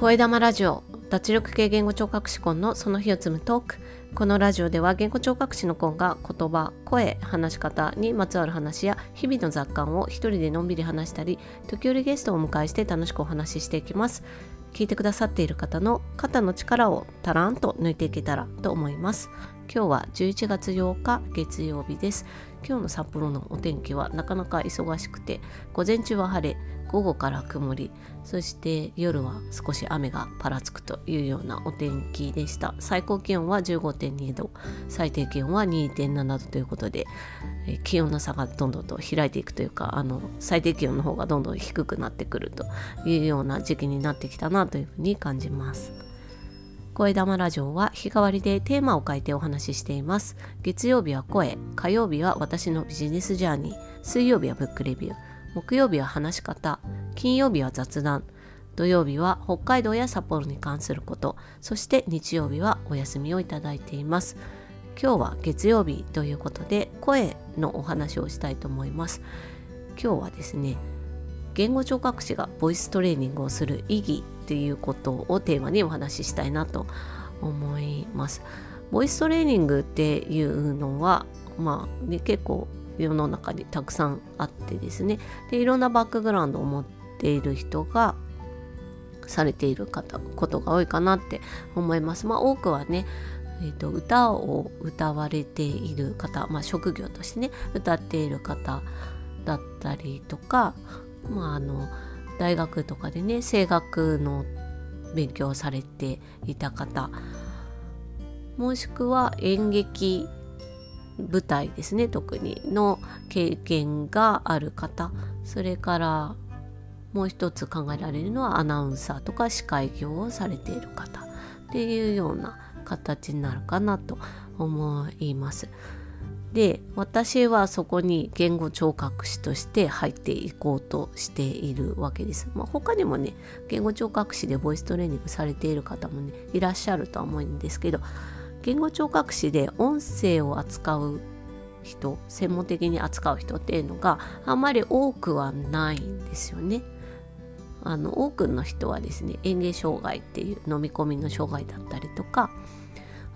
声玉ラジオ脱力系言語聴覚士コンのその日を積むトーク。このラジオでは言語聴覚士のコンが言葉声話し方にまつわる話や日々の雑感を一人でのんびり話したり時折ゲストをお迎えして楽しくお話ししていきます。聞いてくださっている方の肩の力をたらんと抜いていけたらと思います。今日は11月8日月曜日です。今日の札幌のお天気はなかなか忙しくて午前中は晴れ午後から曇り。そして夜は少し雨がぱらつくというようなお天気でした。最高気温は15.2度。最低気温は2.7度ということで気温の差がどんどんと開いていくというかあの最低気温の方がどんどん低くなってくるというような時期になってきたなというふうに感じます。声玉ラジオは日替わりでテーマを変えてお話ししています。月曜日は声火曜日は私のビジネスジャーニー。水曜日はブックレビュー。木曜日は話し方金曜日は雑談土曜日は北海道や札幌に関することそして日曜日はお休みをいただいています。今日は月曜日ということで声のお話をしたいと思います。今日はですね言語聴覚士がボイストレーニングをする意義っていうことをテーマにお話ししたいなと思います。ボイストレーニングっていうのはまあ、ね、結構世の中にたくさんあってですねでいろんなバックグラウンドを持っている人がされている方ことが多いかなって思います。まあ、多くはねえーと、歌を歌われている方、まあ、職業としてね歌っている方だったりとか、まあ、あの大学とかでね声楽の勉強をされていた方もしくは演劇舞台ですね特にの経験がある方それからもう一つ考えられるのはアナウンサーとか司会業をされている方っていうような形になるかなと思います。で私はそこに言語聴覚士として入っていこうとしているわけです。まあ、他にもね言語聴覚士でボイストレーニングされている方もねいらっしゃるとは思うんですけど言語聴覚士で音声を扱う人専門的に扱う人っていうのがあんまり多くはないんですよね。あの多くの人はですね嚥下障害っていう飲み込みの障害だったりとか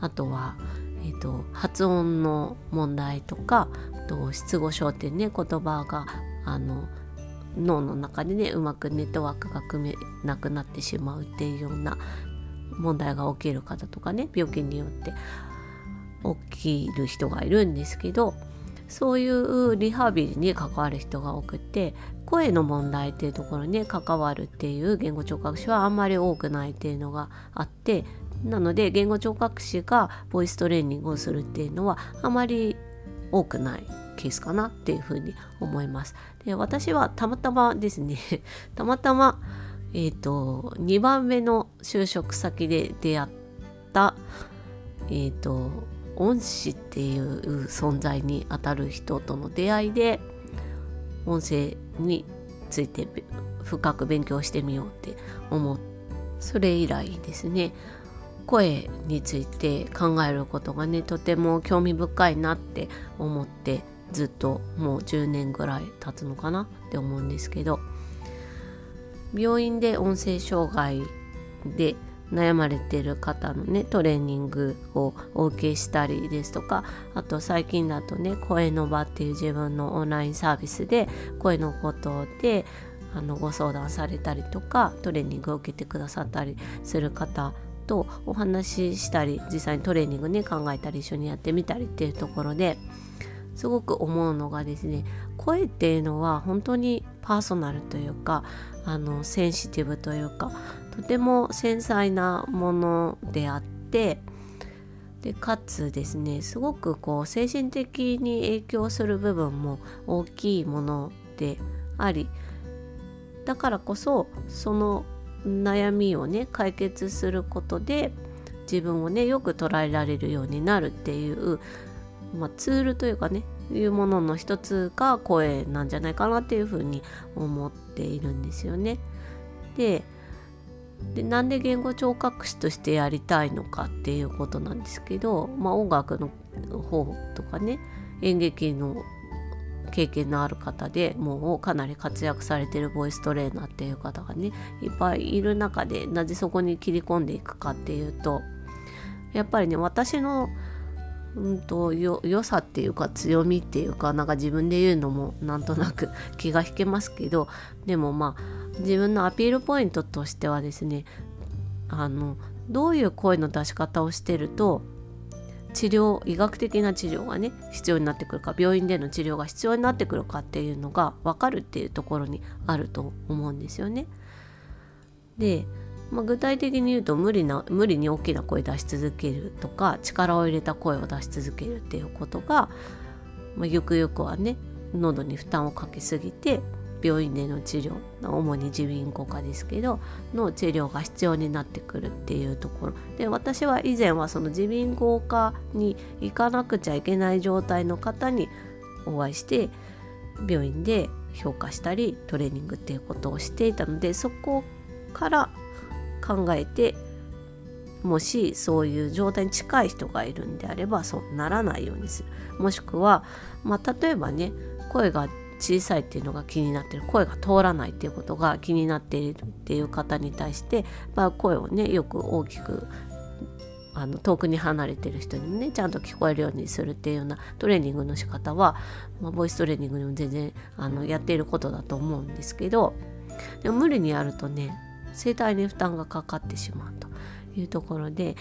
あとは、えーと、発音の問題とかと失語症ってね言葉があの脳の中でねうまくネットワークが組めなくなってしまうっていうような問題が起きる方とかね病気によって起きる人がいるんですけどそういうリハビリに関わる人が多くて声の問題っていうところに関わるっていう言語聴覚士はあんまり多くないっていうのがあってなので言語聴覚士がボイストレーニングをするっていうのはあまり多くないケースかなっていうふうに思います。で私はたまたまですね たまたまえっ、ー、と2番目の就職先で出会ったえっ、ー、と恩師っていう存在にあたる人との出会いで音声について深く勉強してみようって思う。それ以来ですね。声について考えることがねとても興味深いなって思ってずっともう10年ぐらい経つのかなって思うんですけど。病院で音声障害で悩まれてる方のねトレーニングをお受けしたりですとかあと最近だとね声の場っていう自分のオンラインサービスで声のことであのご相談されたりとかトレーニングを受けてくださったりする方とお話ししたり実際にトレーニングね考えたり一緒にやってみたりっていうところですごく思うのがですね声っていうのは本当にパーソナルというかあのセンシティブというかとても繊細なものであってでかつですねすごくこう精神的に影響する部分も大きいものでありだからこそその悩みをね解決することで自分をねよく捉えられるようになるっていう、まあ、ツールというかねいうものの一つが声なんじゃないかなっていうふうに思っているんですよね。ででなんで言語聴覚士としてやりたいのかっていうことなんですけど、まあ、音楽の方とかね演劇の経験のある方でもうかなり活躍されてるボイストレーナーっていう方がねいっぱいいる中でなぜそこに切り込んでいくかっていうとやっぱりね私のうんとよ良さっていうか強みっていうかなんか自分で言うのもなんとなく気が引けますけど でもまあ自分のアピールポイントとしてはですねあのどういう声の出し方をしてると治療医学的な治療がね必要になってくるか病院での治療が必要になってくるかっていうのが分かるっていうところにあると思うんですよね。で、まあ、具体的に言うと無理な無理に大きな声出し続けるとか力を入れた声を出し続けるっていうことが、まあ、ゆくゆくはね喉に負担をかけすぎて病院での治療主に耳鼻咽喉科ですけどの治療が必要になってくるっていうところ。で私は以前はその耳鼻咽喉科に行かなくちゃいけない状態の方にお会いして病院で評価したりトレーニングっていうことをしていたのでそこから考えてもしそういう状態に近い人がいるんであればそうならないようにする。もしくは、まあ、例えばね声が小さいっていうのが気になってる。声が通らないっていうことが気になっているっていう方に対して、まあ、声をねよく大きくあの遠くに離れてる人にもねちゃんと聞こえるようにするっていうようなトレーニングの仕方は、まあ、ボイストレーニングにも全然あのやっていることだと思うんですけどでも無理にやるとね声帯に負担がかかってしまうというところで、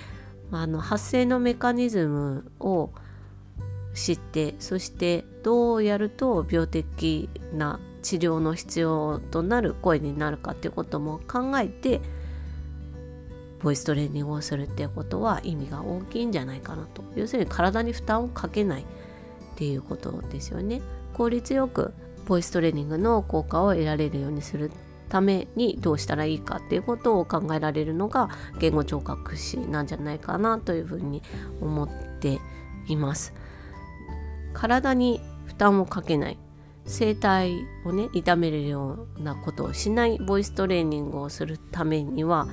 あ、の発声のメカニズムを知ってそしてどうやると病的な治療の必要となる声になるかっていうことも考えてボイストレーニングをするっていうことは意味が大きいんじゃないかなと。要するに体に負担をかけないっていうことですよね。効率よくボイストレーニングの効果を得られるようにする。ためにどうしたらいいかっていうことを考えられるのが言語聴覚士なんじゃないかなというふうに思っています。体に負担をかけない声帯をね痛めるようなことをしないボイストレーニングをするためには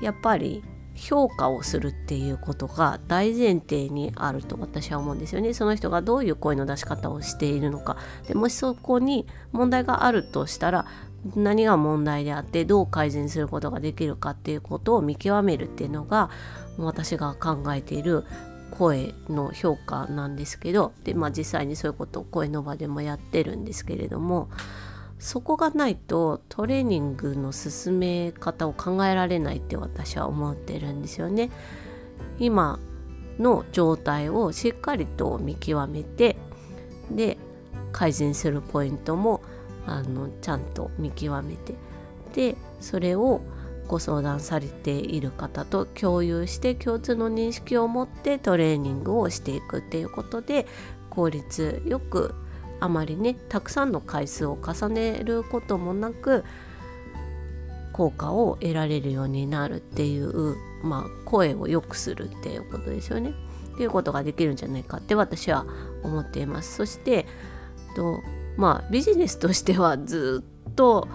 やっぱり評価をするっていうことが大前提にあると私は思うんですよね。その人がどういう声の出し方をしているのか。でもしそこに問題があるとしたら何が問題であってどう改善することができるかっていうことを見極めるっていうのが私が考えている声の評価なんですけどで、まあ、実際にそういうことを声の場でもやってるんですけれどもそこがないとトレーニングの進め方を考えられないって私は思ってるんですよね。今の状態をしっかりと見極めてで改善するポイントもあのちゃんと見極めてでそれをご相談されている方と共有して共通の認識を持ってトレーニングをしていくっていうことで効率よくあまりねたくさんの回数を重ねることもなく効果を得られるようになるっていう、まあ、声を良くするっていうことですよね。っていうことができるんじゃないかって私は思っています。そしてとまあビジネスとしてはずっと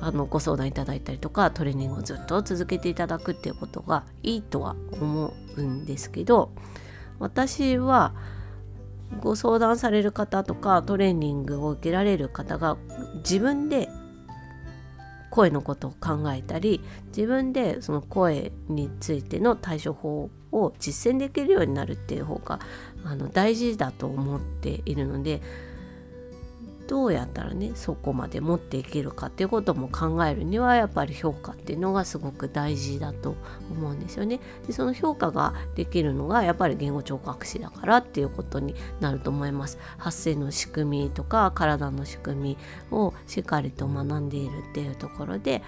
あのご相談いただいたりとかトレーニングをずっと続けていただくっていうことがいいとは思うんですけど私はご相談される方とかトレーニングを受けられる方が自分で声のことを考えたり自分でその声についての対処法を実践できるようになるっていう方があの大事だと思っているのでどうやったらねそこまで持っていけるかっていうことも考えるにはやっぱり評価っていうのがすごく大事だと思うんですよね。でその評価ができるのがやっぱり言語聴覚士だからっていうことになると思います。発声の仕組みとか体の仕組みをしっかりと学んでいるっていうところで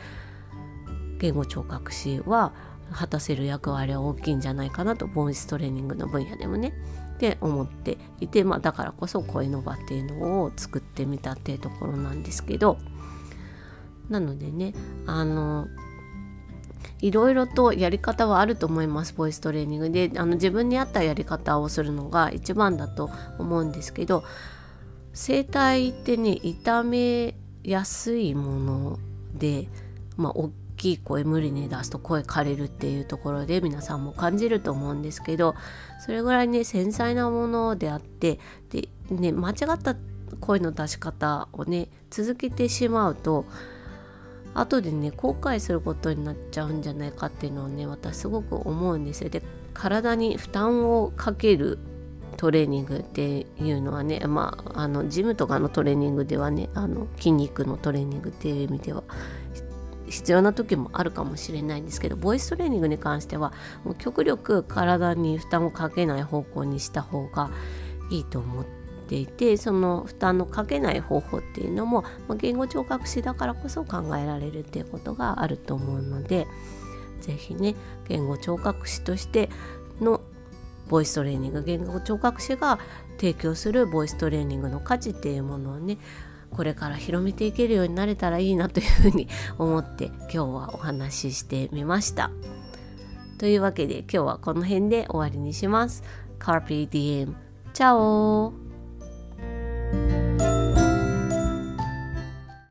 言語聴覚士は果たせる役割は大きいんじゃないかなとボイストレーニングの分野でもねって思っていて、まあ、だからこそ声の場っていうのを作ってみたっていうところなんですけどなのでねあのいろいろとやり方はあると思いますボイストレーニングで。あの自分に合ったやり方をするのが一番だと思うんですけど声帯ってね痛めやすいものでまあ大きい声無理に出すと声枯れるっていうところで皆さんも感じると思うんですけどそれぐらいね繊細なものであってで、ね、間違った声の出し方をね続けてしまうと後でね後悔することになっちゃうんじゃないかっていうのをね私すごく思うんですよ。で体に負担をかけるトレーニングっていうのはねまああのジムとかのトレーニングではねあの筋肉のトレーニングっていう意味では必要な時もあるかもしれないんですけどボイストレーニングに関してはもう極力体に負担をかけない方向にした方がいいと思っていてその負担のかけない方法っていうのも、まあ、言語聴覚士だからこそ考えられるっていうことがあると思うので是非ね言語聴覚士としてのボイストレーニング言語聴覚士が提供するボイストレーニングの価値っていうものをねこれから広めていけるようになれたらいいなというふうに思って今日はお話ししてみました。というわけで今日はこの辺で終わりにします。Carpe Diem チャオ